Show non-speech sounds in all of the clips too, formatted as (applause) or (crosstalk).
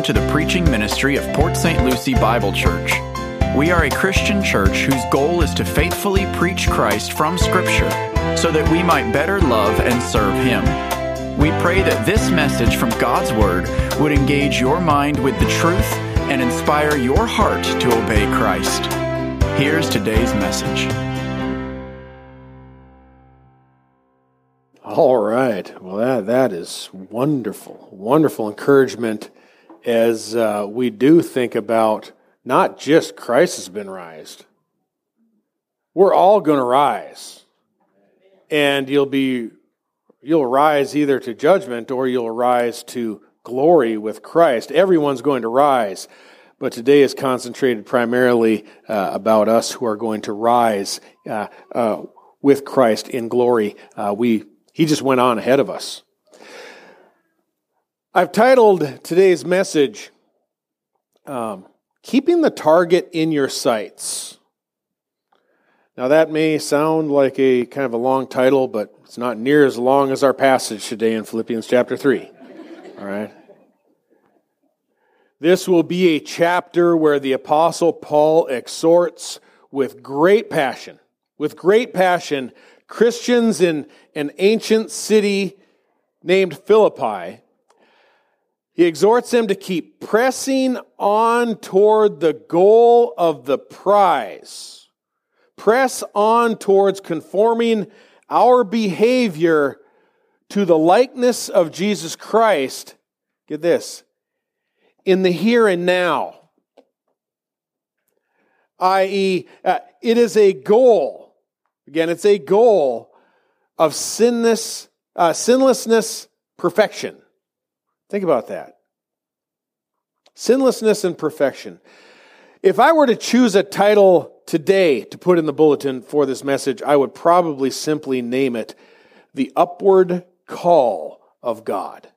welcome to the preaching ministry of Port St. Lucie Bible Church. We are a Christian church whose goal is to faithfully preach Christ from Scripture so that we might better love and serve Him. We pray that this message from God's Word would engage your mind with the truth and inspire your heart to obey Christ. Here's today's message. All right. Well, that, that is wonderful, wonderful encouragement as uh, we do think about not just Christ has been raised. We're all going to rise. And you'll be you'll rise either to judgment or you'll rise to glory with Christ. Everyone's going to rise. But today is concentrated primarily uh, about us who are going to rise uh, uh, with Christ in glory. Uh, we he just went on ahead of us. I've titled today's message, um, Keeping the Target in Your Sights. Now, that may sound like a kind of a long title, but it's not near as long as our passage today in Philippians chapter 3. All right? This will be a chapter where the Apostle Paul exhorts with great passion, with great passion, Christians in an ancient city named Philippi. He exhorts them to keep pressing on toward the goal of the prize. Press on towards conforming our behavior to the likeness of Jesus Christ. Get this in the here and now, i.e., uh, it is a goal Again, it's a goal of sinless, uh, sinlessness perfection. Think about that. Sinlessness and perfection. If I were to choose a title today to put in the bulletin for this message, I would probably simply name it The Upward Call of God.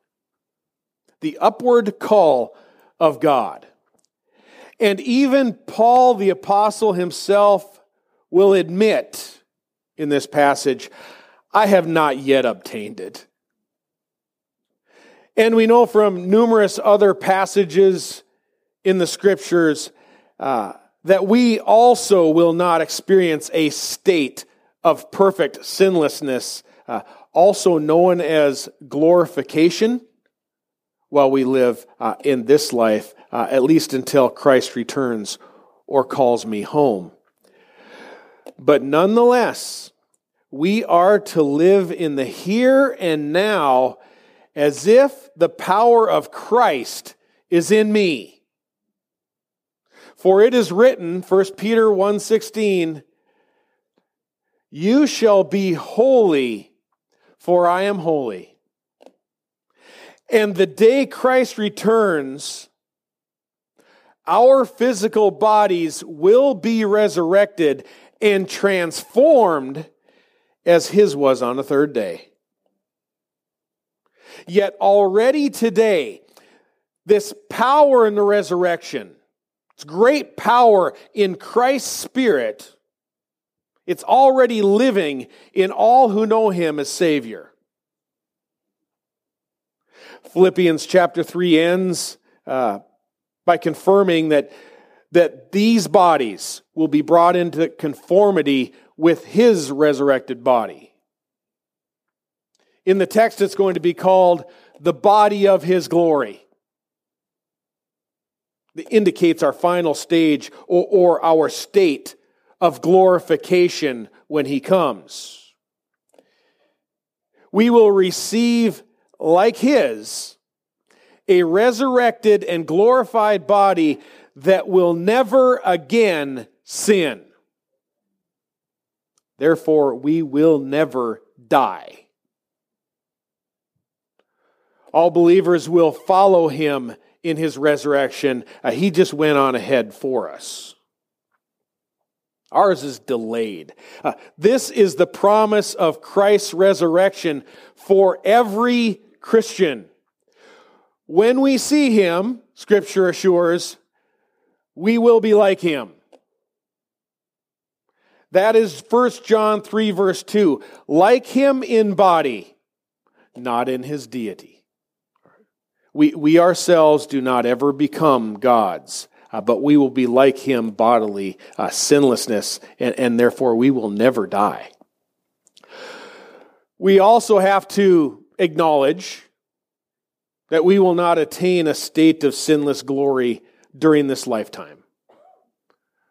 The Upward Call of God. And even Paul the Apostle himself will admit in this passage, I have not yet obtained it. And we know from numerous other passages in the scriptures uh, that we also will not experience a state of perfect sinlessness, uh, also known as glorification, while we live uh, in this life, uh, at least until Christ returns or calls me home. But nonetheless, we are to live in the here and now as if the power of Christ is in me. For it is written, 1 Peter 1:16, you shall be holy, for I am holy. And the day Christ returns, our physical bodies will be resurrected and transformed as his was on the third day. Yet already today, this power in the resurrection, it's great power in Christ's Spirit, it's already living in all who know him as Savior. Philippians chapter 3 ends uh, by confirming that that these bodies will be brought into conformity with his resurrected body. In the text, it's going to be called the body of his glory. It indicates our final stage or, or our state of glorification when he comes. We will receive, like his, a resurrected and glorified body that will never again sin. Therefore, we will never die. All believers will follow him in his resurrection. Uh, he just went on ahead for us. Ours is delayed. Uh, this is the promise of Christ's resurrection for every Christian. When we see him, Scripture assures, we will be like him. That is 1 John 3, verse 2. Like him in body, not in his deity. We, we ourselves do not ever become gods, uh, but we will be like him bodily, uh, sinlessness, and, and therefore we will never die. We also have to acknowledge that we will not attain a state of sinless glory during this lifetime.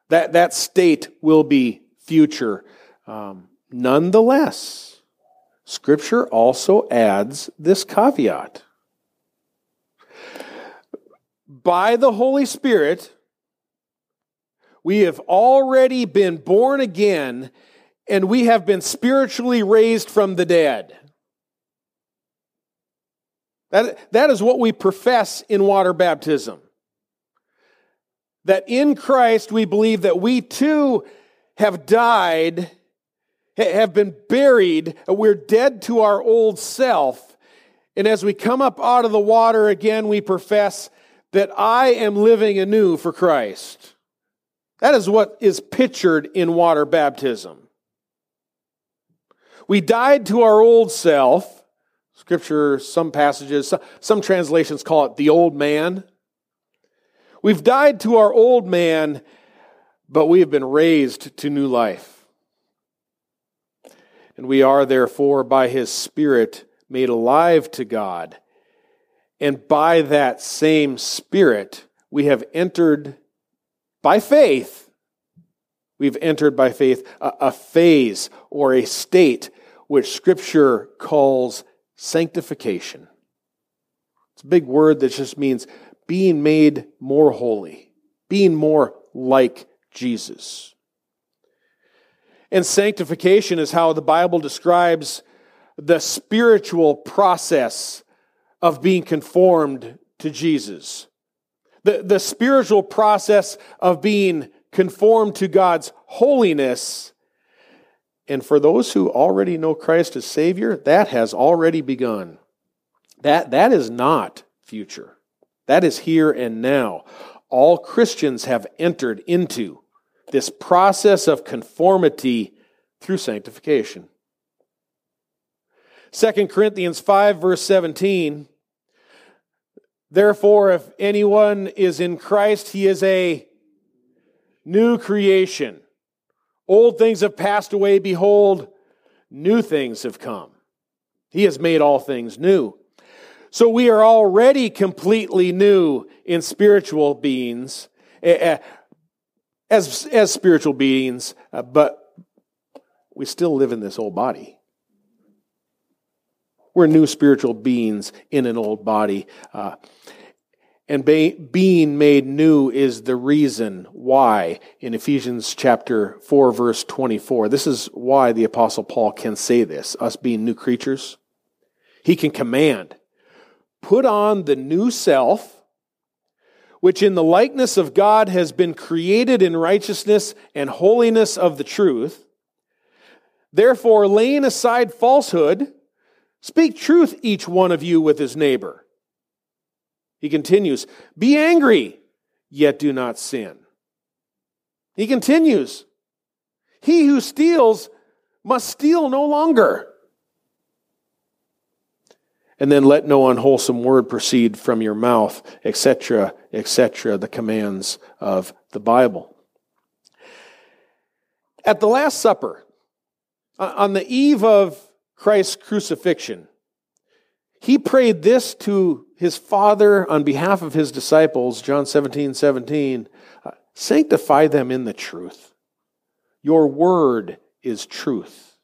That, that state will be future. Um, nonetheless, Scripture also adds this caveat. By the Holy Spirit, we have already been born again and we have been spiritually raised from the dead. That, that is what we profess in water baptism. That in Christ we believe that we too have died, have been buried, uh, we're dead to our old self. And as we come up out of the water again, we profess that I am living anew for Christ. That is what is pictured in water baptism. We died to our old self Scripture, some passages, some translations call it the old man. We've died to our old man, but we have been raised to new life. And we are therefore, by his Spirit, made alive to God. And by that same Spirit, we have entered by faith. We've entered by faith a, a phase or a state which Scripture calls sanctification. It's a big word that just means being made more holy, being more like Jesus. And sanctification is how the Bible describes the spiritual process of being conformed to Jesus. The, the spiritual process of being conformed to God's holiness and for those who already know Christ as Savior, that has already begun. That, that is not future. That is here and now. All Christians have entered into this process of conformity through sanctification. 2 Corinthians 5, verse 17. Therefore, if anyone is in Christ, he is a new creation. Old things have passed away. Behold, new things have come. He has made all things new. So we are already completely new in spiritual beings, eh, eh, as, as spiritual beings, uh, but we still live in this old body. We're new spiritual beings in an old body. Uh, and be, being made new is the reason why in Ephesians chapter 4 verse 24. This is why the apostle Paul can say this, us being new creatures. He can command, put on the new self, which in the likeness of God has been created in righteousness and holiness of the truth. Therefore, laying aside falsehood, speak truth each one of you with his neighbor he continues, Be angry, yet do not sin. He continues, He who steals must steal no longer. And then let no unwholesome word proceed from your mouth, etc., etc., the commands of the Bible. At the Last Supper, on the eve of Christ's crucifixion, he prayed this to his Father on behalf of his disciples, John 17, 17. Uh, sanctify them in the truth. Your word is truth.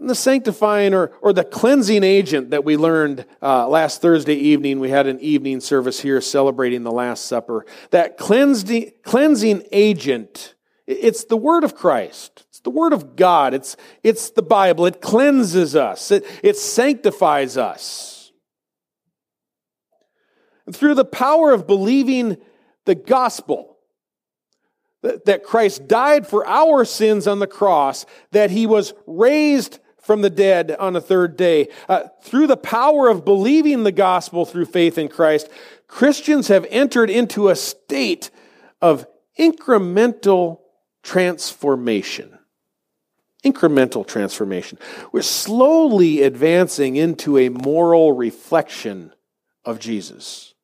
The sanctifying or, or the cleansing agent that we learned uh, last Thursday evening, we had an evening service here celebrating the Last Supper. That cleansing, cleansing agent, it's the word of Christ the Word of God. It's, it's the Bible. It cleanses us, it, it sanctifies us. And through the power of believing the gospel, that, that Christ died for our sins on the cross, that he was raised from the dead on the third day. Uh, through the power of believing the gospel through faith in Christ, Christians have entered into a state of incremental transformation incremental transformation. We're slowly advancing into a moral reflection of Jesus.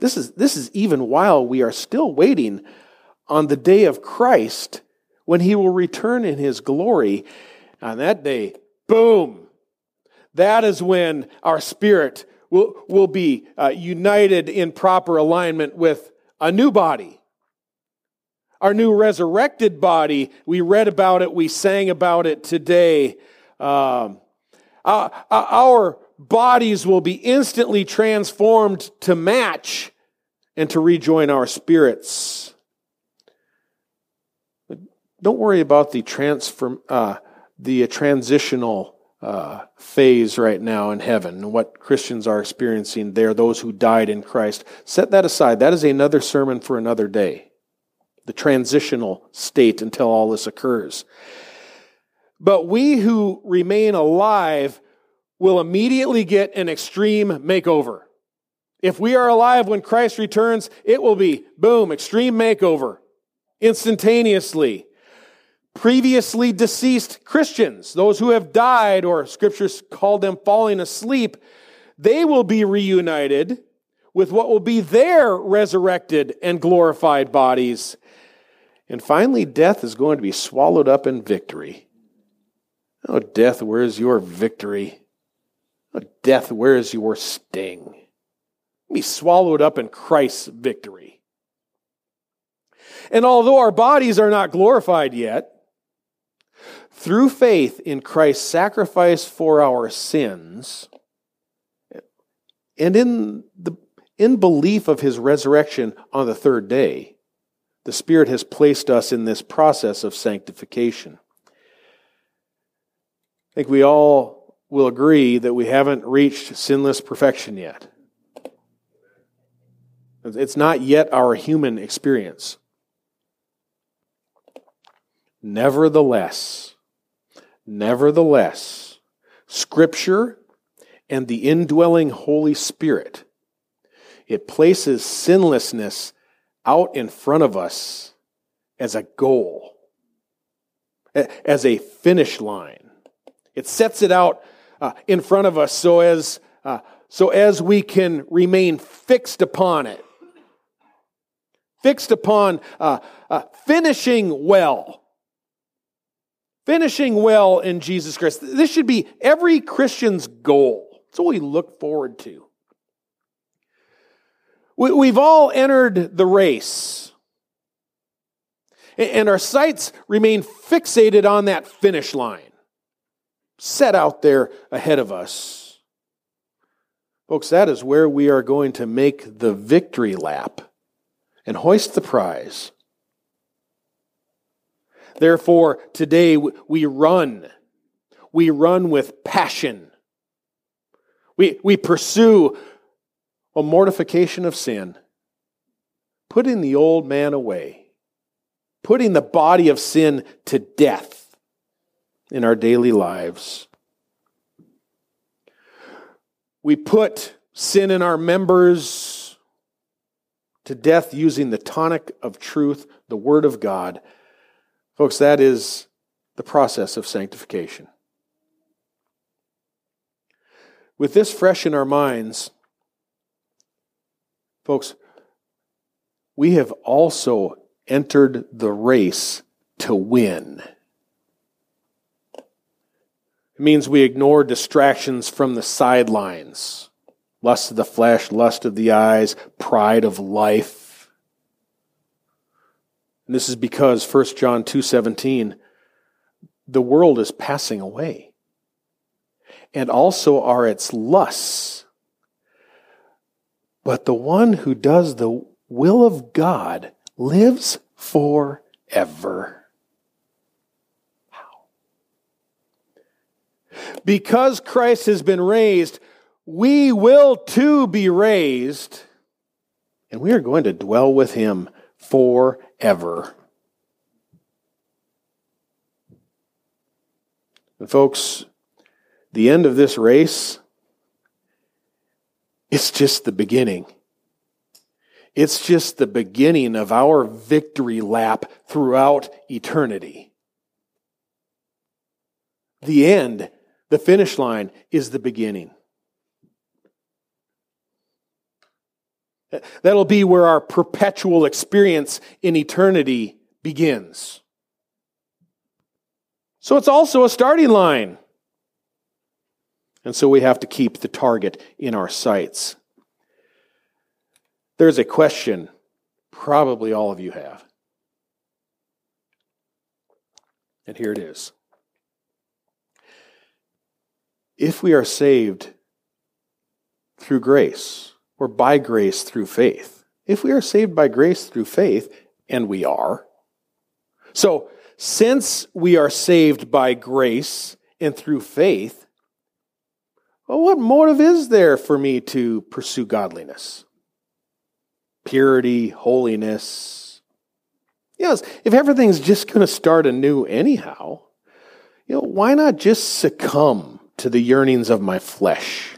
This is, this is even while we are still waiting on the day of Christ when he will return in his glory. On that day, boom, that is when our spirit will, will be uh, united in proper alignment with a new body. Our new resurrected body, we read about it, we sang about it today. Um, uh, our bodies will be instantly transformed to match and to rejoin our spirits. But don't worry about the transform, uh, the transitional uh, phase right now in heaven and what Christians are experiencing there, those who died in Christ. Set that aside. That is another sermon for another day. The transitional state until all this occurs. But we who remain alive will immediately get an extreme makeover. If we are alive when Christ returns, it will be boom, extreme makeover instantaneously previously deceased Christians, those who have died, or scriptures call them falling asleep, they will be reunited with what will be their resurrected and glorified bodies. And finally, death is going to be swallowed up in victory. Oh, death, where is your victory? Oh, death, where is your sting? Be swallowed up in Christ's victory. And although our bodies are not glorified yet, through faith in Christ's sacrifice for our sins and in the in belief of his resurrection on the third day, the Spirit has placed us in this process of sanctification. I think we all will agree that we haven't reached sinless perfection yet. It's not yet our human experience. Nevertheless, Nevertheless, Scripture and the indwelling Holy Spirit, it places sinlessness out in front of us as a goal, as a finish line. It sets it out uh, in front of us so as, uh, so as we can remain fixed upon it, fixed upon uh, uh finishing well Finishing well in Jesus Christ. This should be every Christian's goal. It's what we look forward to. We've all entered the race, and our sights remain fixated on that finish line set out there ahead of us. Folks, that is where we are going to make the victory lap and hoist the prize. Therefore, today we run. We run with passion. We, we pursue a mortification of sin, putting the old man away, putting the body of sin to death in our daily lives. We put sin in our members to death using the tonic of truth, the Word of God, Folks, that is the process of sanctification. With this fresh in our minds, folks, we have also entered the race to win. It means we ignore distractions from the sidelines lust of the flesh, lust of the eyes, pride of life and this is because 1 John 2:17 the world is passing away. And also are its lusts. But the one who does the will of God lives forever. Wow. Because Christ has been raised, we will too be raised, and we are going to dwell with him forever. And folks, the end of this race, it's just the beginning. It's just the beginning of our victory lap throughout eternity. the end, the finish line, is the beginning. That'll be where our perpetual experience in eternity begins. So it's also a starting line. And so we have to keep the target in our sights. There's a question probably all of you have. And here it is. If we are saved through grace, or by grace through faith, if we are saved by grace through faith, and we are, so since we are saved by grace and through faith, well, what motive is there for me to pursue godliness? Purity, holiness. Yes, if everything's just going to start anew anyhow, you know, why not just succumb to the yearnings of my flesh?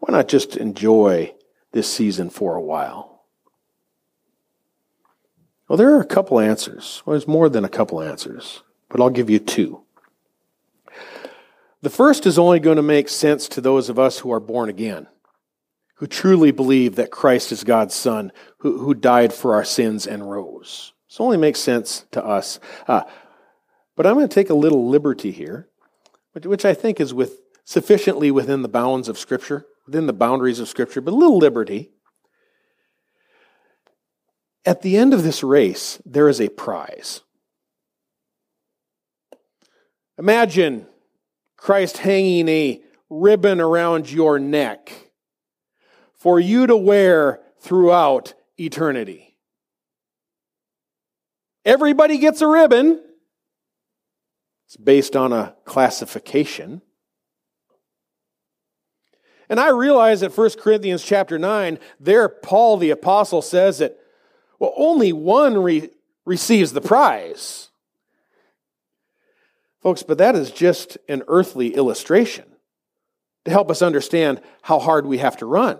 Why not just enjoy this season for a while? Well, there are a couple answers. Well, there's more than a couple answers, but I'll give you two. The first is only going to make sense to those of us who are born again, who truly believe that Christ is God's Son, who, who died for our sins and rose. This only makes sense to us. Uh, but I'm going to take a little liberty here, which, which I think is with sufficiently within the bounds of Scripture, within the boundaries of Scripture, but a little liberty. At the end of this race, there is a prize. Imagine Christ hanging a ribbon around your neck for you to wear throughout eternity. Everybody gets a ribbon. It's based on a classification. And I realize that 1 Corinthians chapter 9, there Paul the apostle says that well only one re- receives the prize. Folks, but that is just an earthly illustration to help us understand how hard we have to run.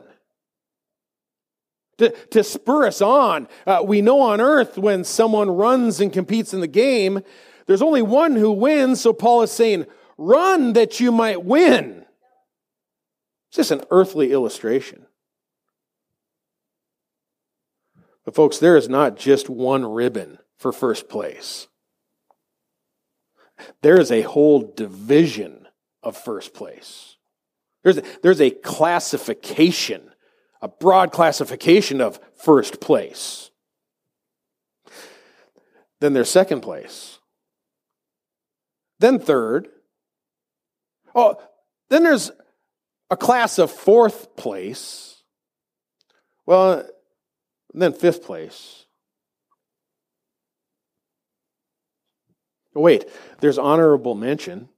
To, to spur us on. Uh, we know on earth when someone runs and competes in the game, there's only one who wins, so Paul is saying, run that you might win. It's just an earthly illustration. But, folks, there is not just one ribbon for first place. There is a whole division of first place. There's a, there's a classification, a broad classification of first place. Then there's second place. Then third. Oh, then there's a class of fourth place. Well, then fifth place. Wait, there's honorable mention.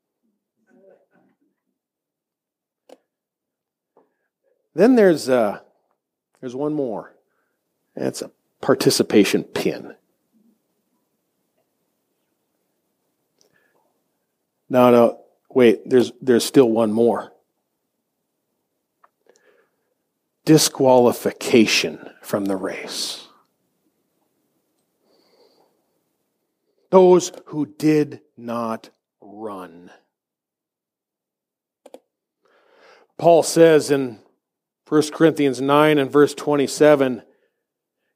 Then there's uh, there's one more. That's a participation pin. No, no, wait, there's there's still one more. Disqualification from the race. Those who did not run. Paul says in 1 Corinthians 9 and verse 27,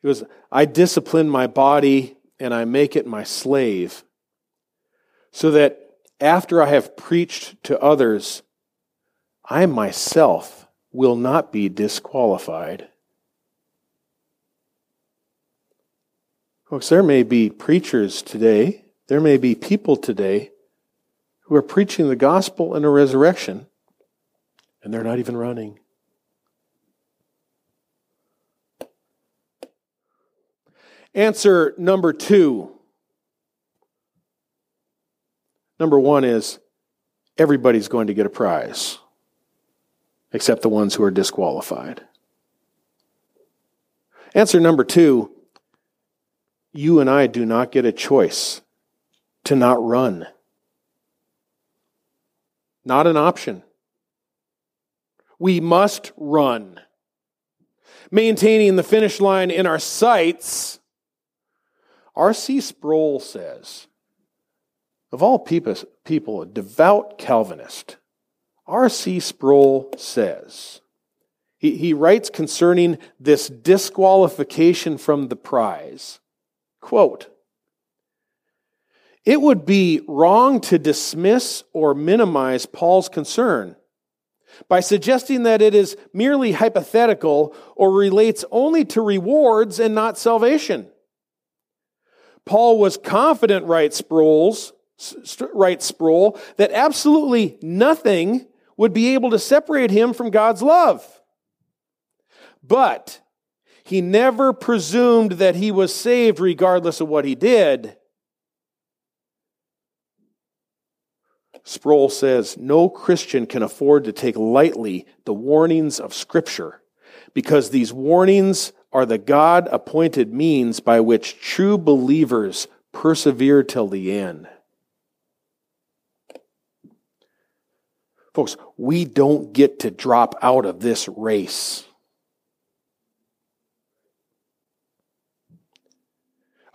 it was, I discipline my body and I make it my slave, so that after I have preached to others, I myself will not be disqualified. Folks, there may be preachers today, there may be people today who are preaching the gospel and a resurrection, and they're not even running. Answer number two. Number one is everybody's going to get a prize, except the ones who are disqualified. Answer number two you and I do not get a choice to not run. Not an option. We must run. Maintaining the finish line in our sights, R.C. Sproul says, of all people, people a devout Calvinist, R.C. Sproul says, he, he writes concerning this disqualification from the prize, quote, it would be wrong to dismiss or minimize Paul's concern by suggesting that it is merely hypothetical or relates only to rewards and not salvation. Paul was confident, writes writes Sproul, that absolutely nothing would be able to separate him from God's love. But he never presumed that he was saved regardless of what he did. Sproul says no Christian can afford to take lightly the warnings of Scripture because these warnings are the God appointed means by which true believers persevere till the end. Folks, we don't get to drop out of this race.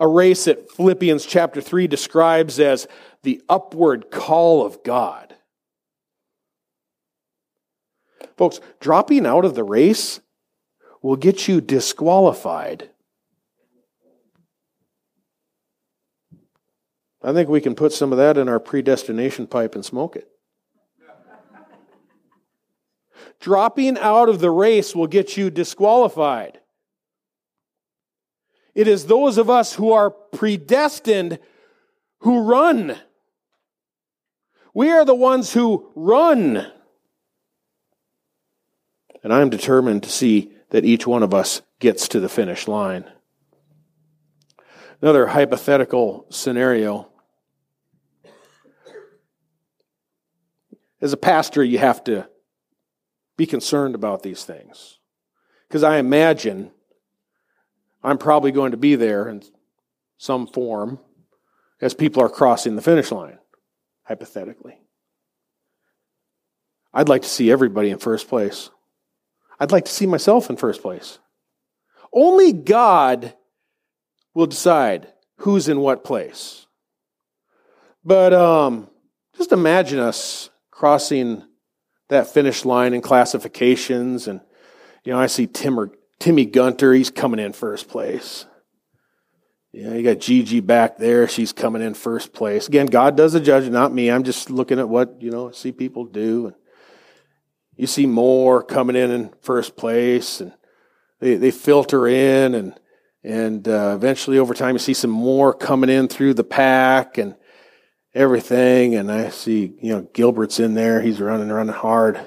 A race that Philippians chapter 3 describes as the upward call of God. Folks, dropping out of the race will get you disqualified. I think we can put some of that in our predestination pipe and smoke it. Dropping out of the race will get you disqualified. It is those of us who are predestined who run. We are the ones who run. And I'm determined to see that each one of us gets to the finish line. Another hypothetical scenario. As a pastor, you have to be concerned about these things. Because I imagine I'm probably going to be there in some form as people are crossing the finish line, hypothetically. I'd like to see everybody in first place. I'd like to see myself in first place. Only God will decide who's in what place. But um, just imagine us crossing that finish line in classifications, and you know, I see Timmer, Timmy Gunter, he's coming in first place. Yeah, you got Gigi back there. She's coming in first place. Again, God does the judging, not me. I'm just looking at what, you know, see people do. And You see more coming in in first place and they, they filter in and, and uh, eventually over time you see some more coming in through the pack and everything. And I see, you know, Gilbert's in there. He's running, running hard,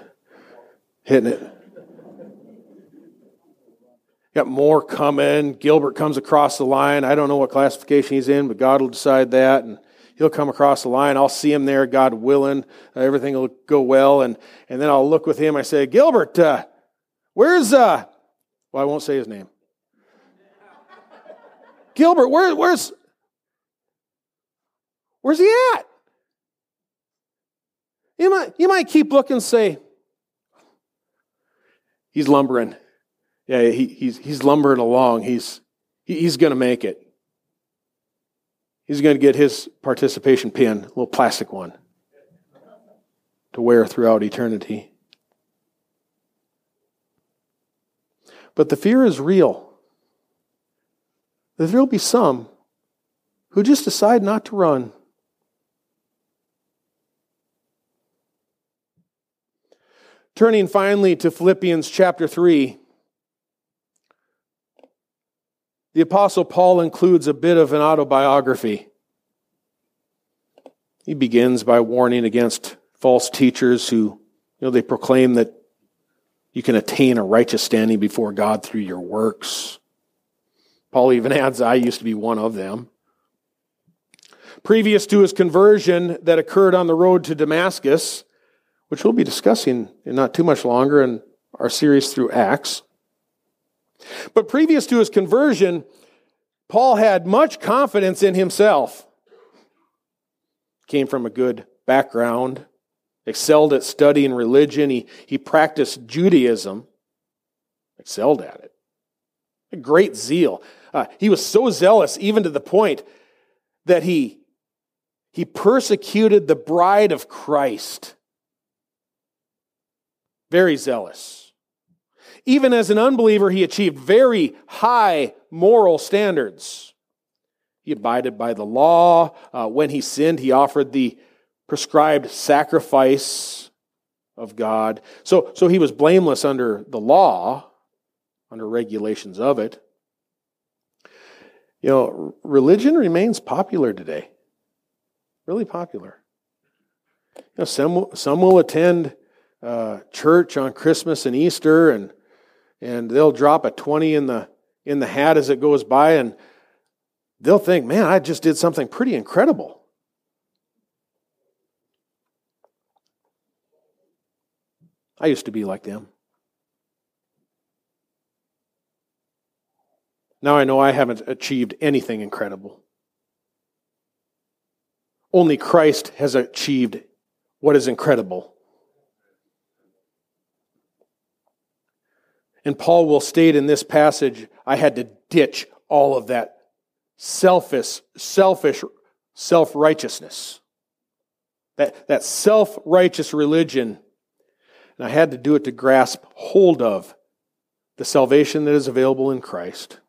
hitting it. Got more coming. Gilbert comes across the line. I don't know what classification he's in, but God will decide that. And he'll come across the line. I'll see him there, God willing. Uh, everything will go well. And, and then I'll look with him. I say, Gilbert, uh, where's, uh, well, I won't say his name. (laughs) Gilbert, where, where's, where's he at? You might, you might keep looking say, he's lumbering yeah, he, he's, he's lumbering along. He's, he, he's going to make it. He's going to get his participation pin, a little plastic one, to wear throughout eternity. But the fear is real. There'll be some who just decide not to run. Turning finally to Philippians chapter 3. The Apostle Paul includes a bit of an autobiography. He begins by warning against false teachers who, you know, they proclaim that you can attain a righteous standing before God through your works. Paul even (laughs) adds, I used to be one of them. Previous to his conversion that occurred on the road to Damascus, which we'll be discussing in not too much longer in our series through Acts, but previous to his conversion, Paul had much confidence in himself. Came from a good background, excelled at studying religion. He, he practiced Judaism, excelled at it. A great zeal. Uh, he was so zealous, even to the point that he, He persecuted the bride of Christ. Very zealous. Even as an unbeliever, he achieved very high moral standards. He abided by the law. Uh, when he sinned, he offered the prescribed sacrifice of God. So, so he was blameless under the law, under regulations of it. You know, religion remains popular today. Really popular. You know, some, some will attend uh, church on Christmas and Easter, and, and they'll drop a 20 in the, in the hat as it goes by, and they'll think, man, I just did something pretty incredible. I used to be like them. Now I know I haven't achieved anything incredible. Only Christ has achieved what is incredible. And Paul will state in this passage, I had to ditch all of that selfish, selfish self righteousness. That, that self righteous religion. And I had to do it to grasp hold of the salvation that is available in Christ.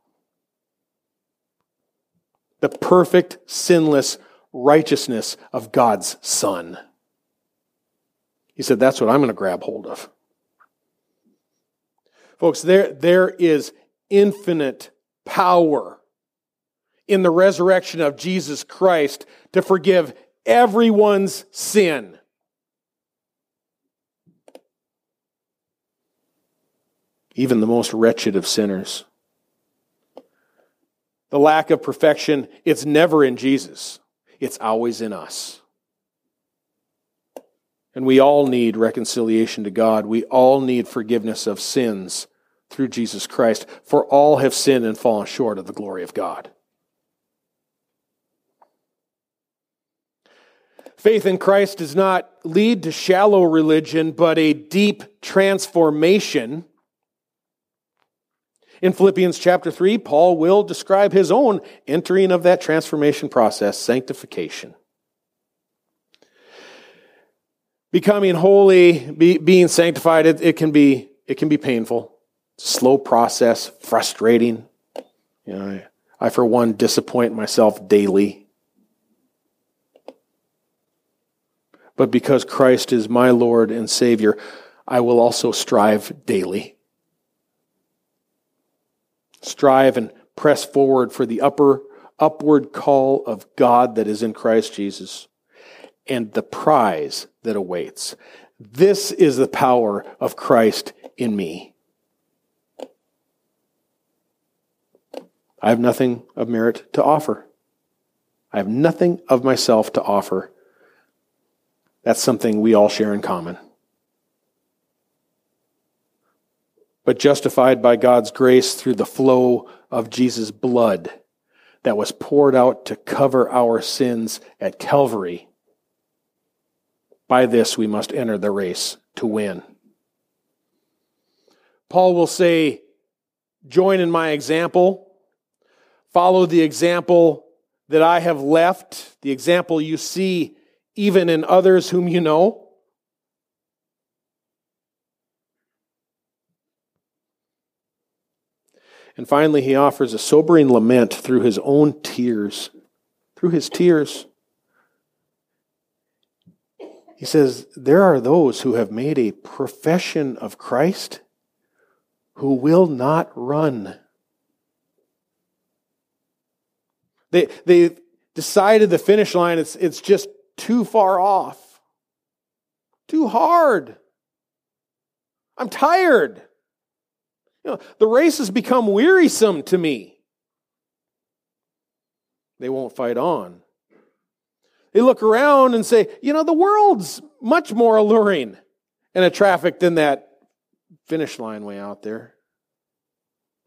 The perfect, sinless righteousness of God's Son. He said, That's what I'm going to grab hold of. Folks, there, there is infinite power in the resurrection of Jesus Christ to forgive everyone's sin. Even the most wretched of sinners. The lack of perfection, it's never in Jesus. It's always in us. And we all need reconciliation to God. We all need forgiveness of sins through Jesus Christ, for all have sinned and fallen short of the glory of God. Faith in Christ does not lead to shallow religion, but a deep transformation. In Philippians chapter 3, Paul will describe his own entering of that transformation process, sanctification. Becoming holy, be, being sanctified, it, it, can be, it can be painful. Slow process, frustrating. You know, I, I, for one, disappoint myself daily. But because Christ is my Lord and Savior, I will also strive daily. Strive and press forward for the upper, upward call of God that is in Christ Jesus and the prize that awaits. This is the power of Christ in me. I have nothing of merit to offer. I have nothing of myself to offer. That's something we all share in common. But justified by God's grace through the flow of Jesus' blood that was poured out to cover our sins at Calvary, by this we must enter the race to win. Paul will say, Join in my example Follow the example that I have left, the example you see even in others whom you know. And finally, he offers a sobering lament through his own tears. Through his tears. He says, There are those who have made a profession of Christ who will not run. They, they decided the finish line, it's, it's just too far off, too hard. I'm tired. You know, the race has become wearisome to me. They won't fight on. They look around and say, you know, the world's much more alluring and a traffic than that finish line way out there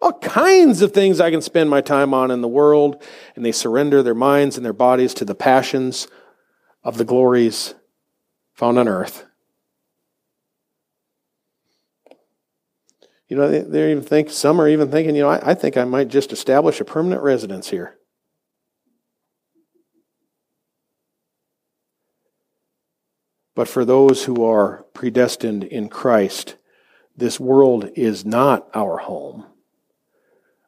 all kinds of things I can spend my time on in the world, and they surrender their minds and their bodies to the passions of the glories found on earth. You know, they, they even think, some are even thinking, you know, I, I think I might just establish a permanent residence here. But for those who are predestined in Christ, this world is not our home.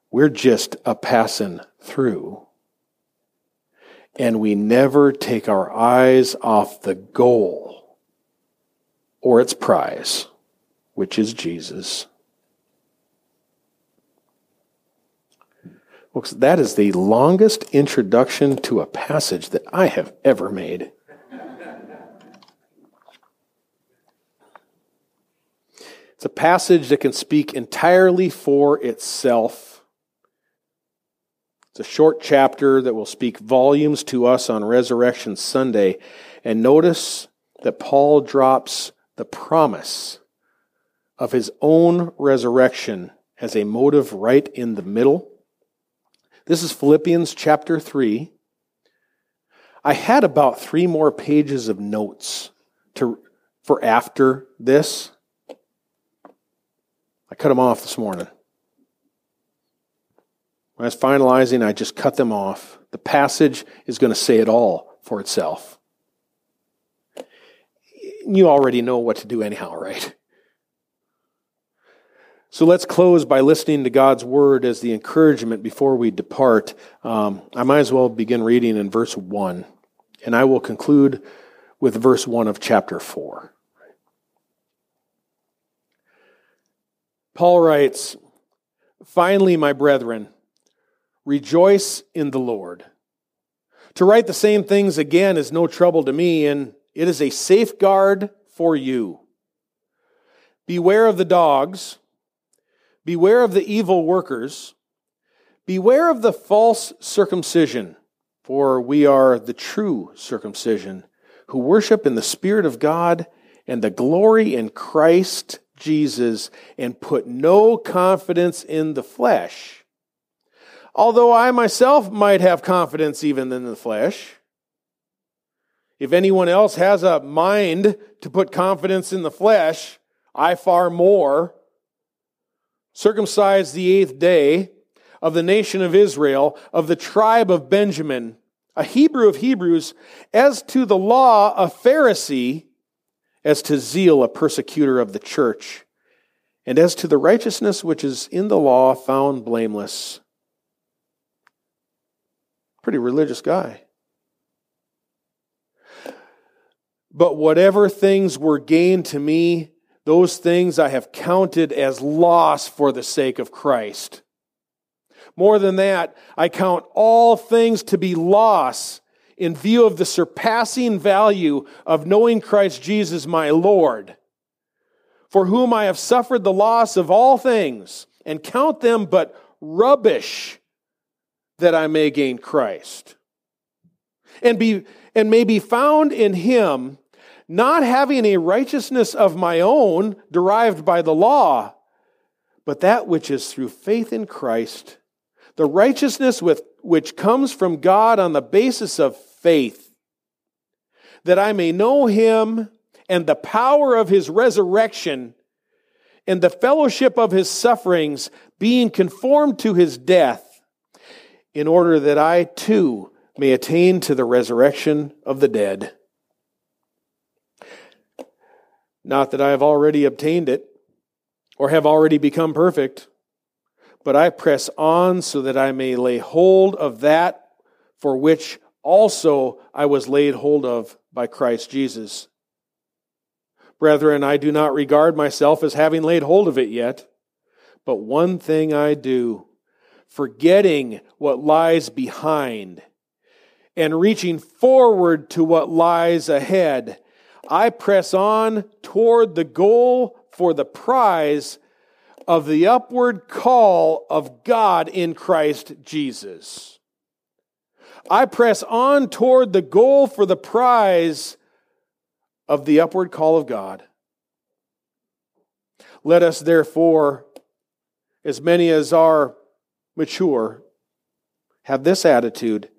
We're just a passing through. And we never take our eyes off the goal or its prize, which is Jesus. Folks, that is the longest introduction to a passage that I have ever made. It's a passage that can speak entirely for itself. It's a short chapter that will speak volumes to us on Resurrection Sunday. And notice that Paul drops the promise of his own resurrection as a motive right in the middle. This is Philippians chapter 3. I had about three more pages of notes to, for after this. Cut them off this morning. When I was finalizing, I just cut them off. The passage is going to say it all for itself. You already know what to do, anyhow, right? So let's close by listening to God's word as the encouragement before we depart. Um, I might as well begin reading in verse 1, and I will conclude with verse 1 of chapter 4. Paul writes, Finally, my brethren, rejoice in the Lord. To write the same things again is no trouble to me, and it is a safeguard for you. Beware of the dogs Beware of the evil workers. Beware of the false circumcision, for we are the true circumcision, who worship in the Spirit of God and the glory in Christ Jesus, and put no confidence in the flesh. Although I myself might have confidence even in the flesh. If anyone else has a mind to put confidence in the flesh, I far more circumcised the eighth day, of the nation of Israel, of the tribe of Benjamin, a Hebrew of Hebrews, as to the law, a Pharisee, as to zeal, a persecutor of the church, and as to the righteousness which is in the law, found blameless. Pretty religious guy. But whatever things were gained to me, those things I have counted as loss for the sake of Christ. More than that, I count all things to be loss in view of the surpassing value of knowing Christ Jesus my Lord, for whom I have suffered the loss of all things, and count them but rubbish that I may gain Christ. And be and may be found in him not having a righteousness of my own derived by the law, but that which is through faith in Christ, the righteousness with, which comes from God on the basis of faith, that I may know him and the power of his resurrection and the fellowship of his sufferings, being conformed to his death, in order that I too may attain to the resurrection of the dead. Not that I have already obtained it or have already become perfect, but I press on so that I may lay hold of that for which also I was laid hold of by Christ Jesus. Brethren, I do not regard myself as having laid hold of it yet, but one thing I do, forgetting what lies behind and reaching forward to what lies ahead. I press on toward the goal for the prize of the upward call of God in Christ Jesus. I press on toward the goal for the prize of the upward call of God. Let us therefore, as many as are mature, have this attitude.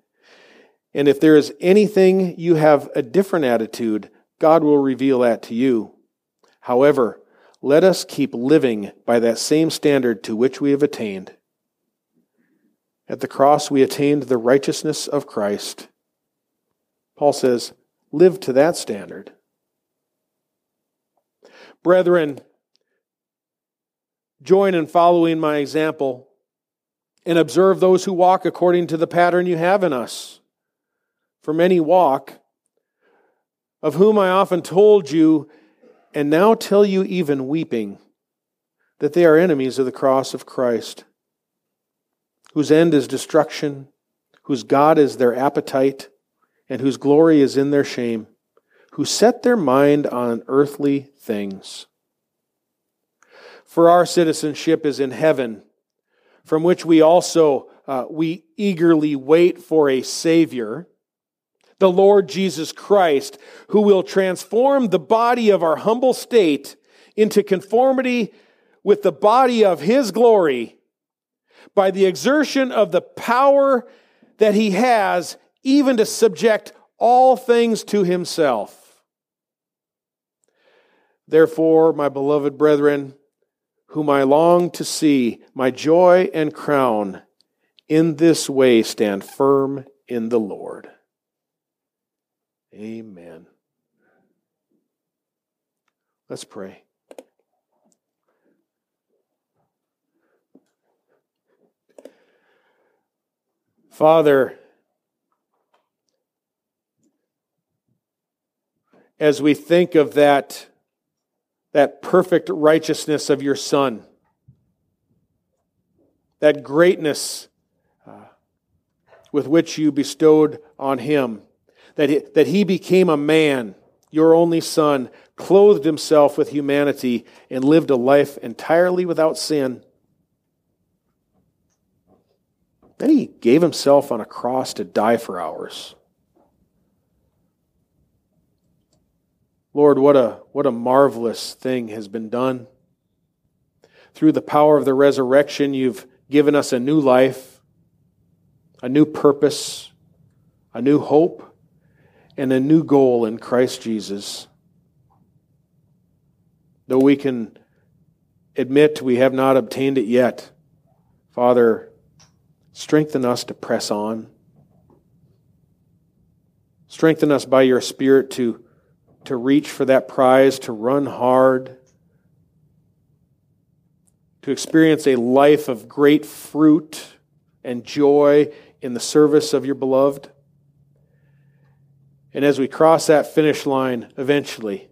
And if there is anything you have a different attitude, God will reveal that to you. However, let us keep living by that same standard to which we have attained. At the cross, we attained the righteousness of Christ. Paul says, live to that standard. Brethren, join in following my example and observe those who walk according to the pattern you have in us. For many walk, of whom I often told you, and now tell you even weeping, that they are enemies of the cross of Christ, whose end is destruction, whose God is their appetite, and whose glory is in their shame, who set their mind on earthly things. For our citizenship is in heaven, from which we also uh, we eagerly wait for a Savior the Lord Jesus Christ, who will transform the body of our humble state into conformity with the body of His glory by the exertion of the power that He has, even to subject all things to Himself. Therefore, my beloved brethren, whom I long to see, my joy and crown, in this way stand firm in the Lord. Amen. Let's pray. Father, as we think of that, that perfect righteousness of your Son, that greatness uh, with which you bestowed on him, that he, that he became a man, your only son, clothed himself with humanity, and lived a life entirely without sin. Then he gave himself on a cross to die for ours. Lord, what a, what a marvelous thing has been done. Through the power of the resurrection, you've given us a new life, a new purpose, a new hope and a new goal in Christ Jesus. Though we can admit we have not obtained it yet, Father, strengthen us to press on. Strengthen us by your Spirit to, to reach for that prize, to run hard, to experience a life of great fruit and joy in the service of your beloved. And as we cross that finish line eventually,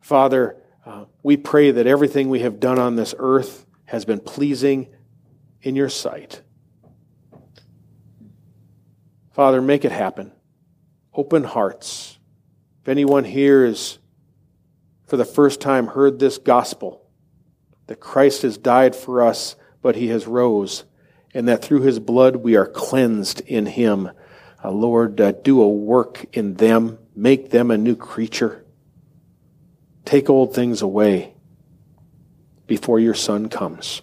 Father, uh, we pray that everything we have done on this earth has been pleasing in your sight. Father, make it happen. Open hearts. If anyone here is for the first time heard this gospel, that Christ has died for us, but he has rose, and that through his blood we are cleansed in him uh, Lord, uh, do a work in them, make them a new creature. Take old things away before your Son comes.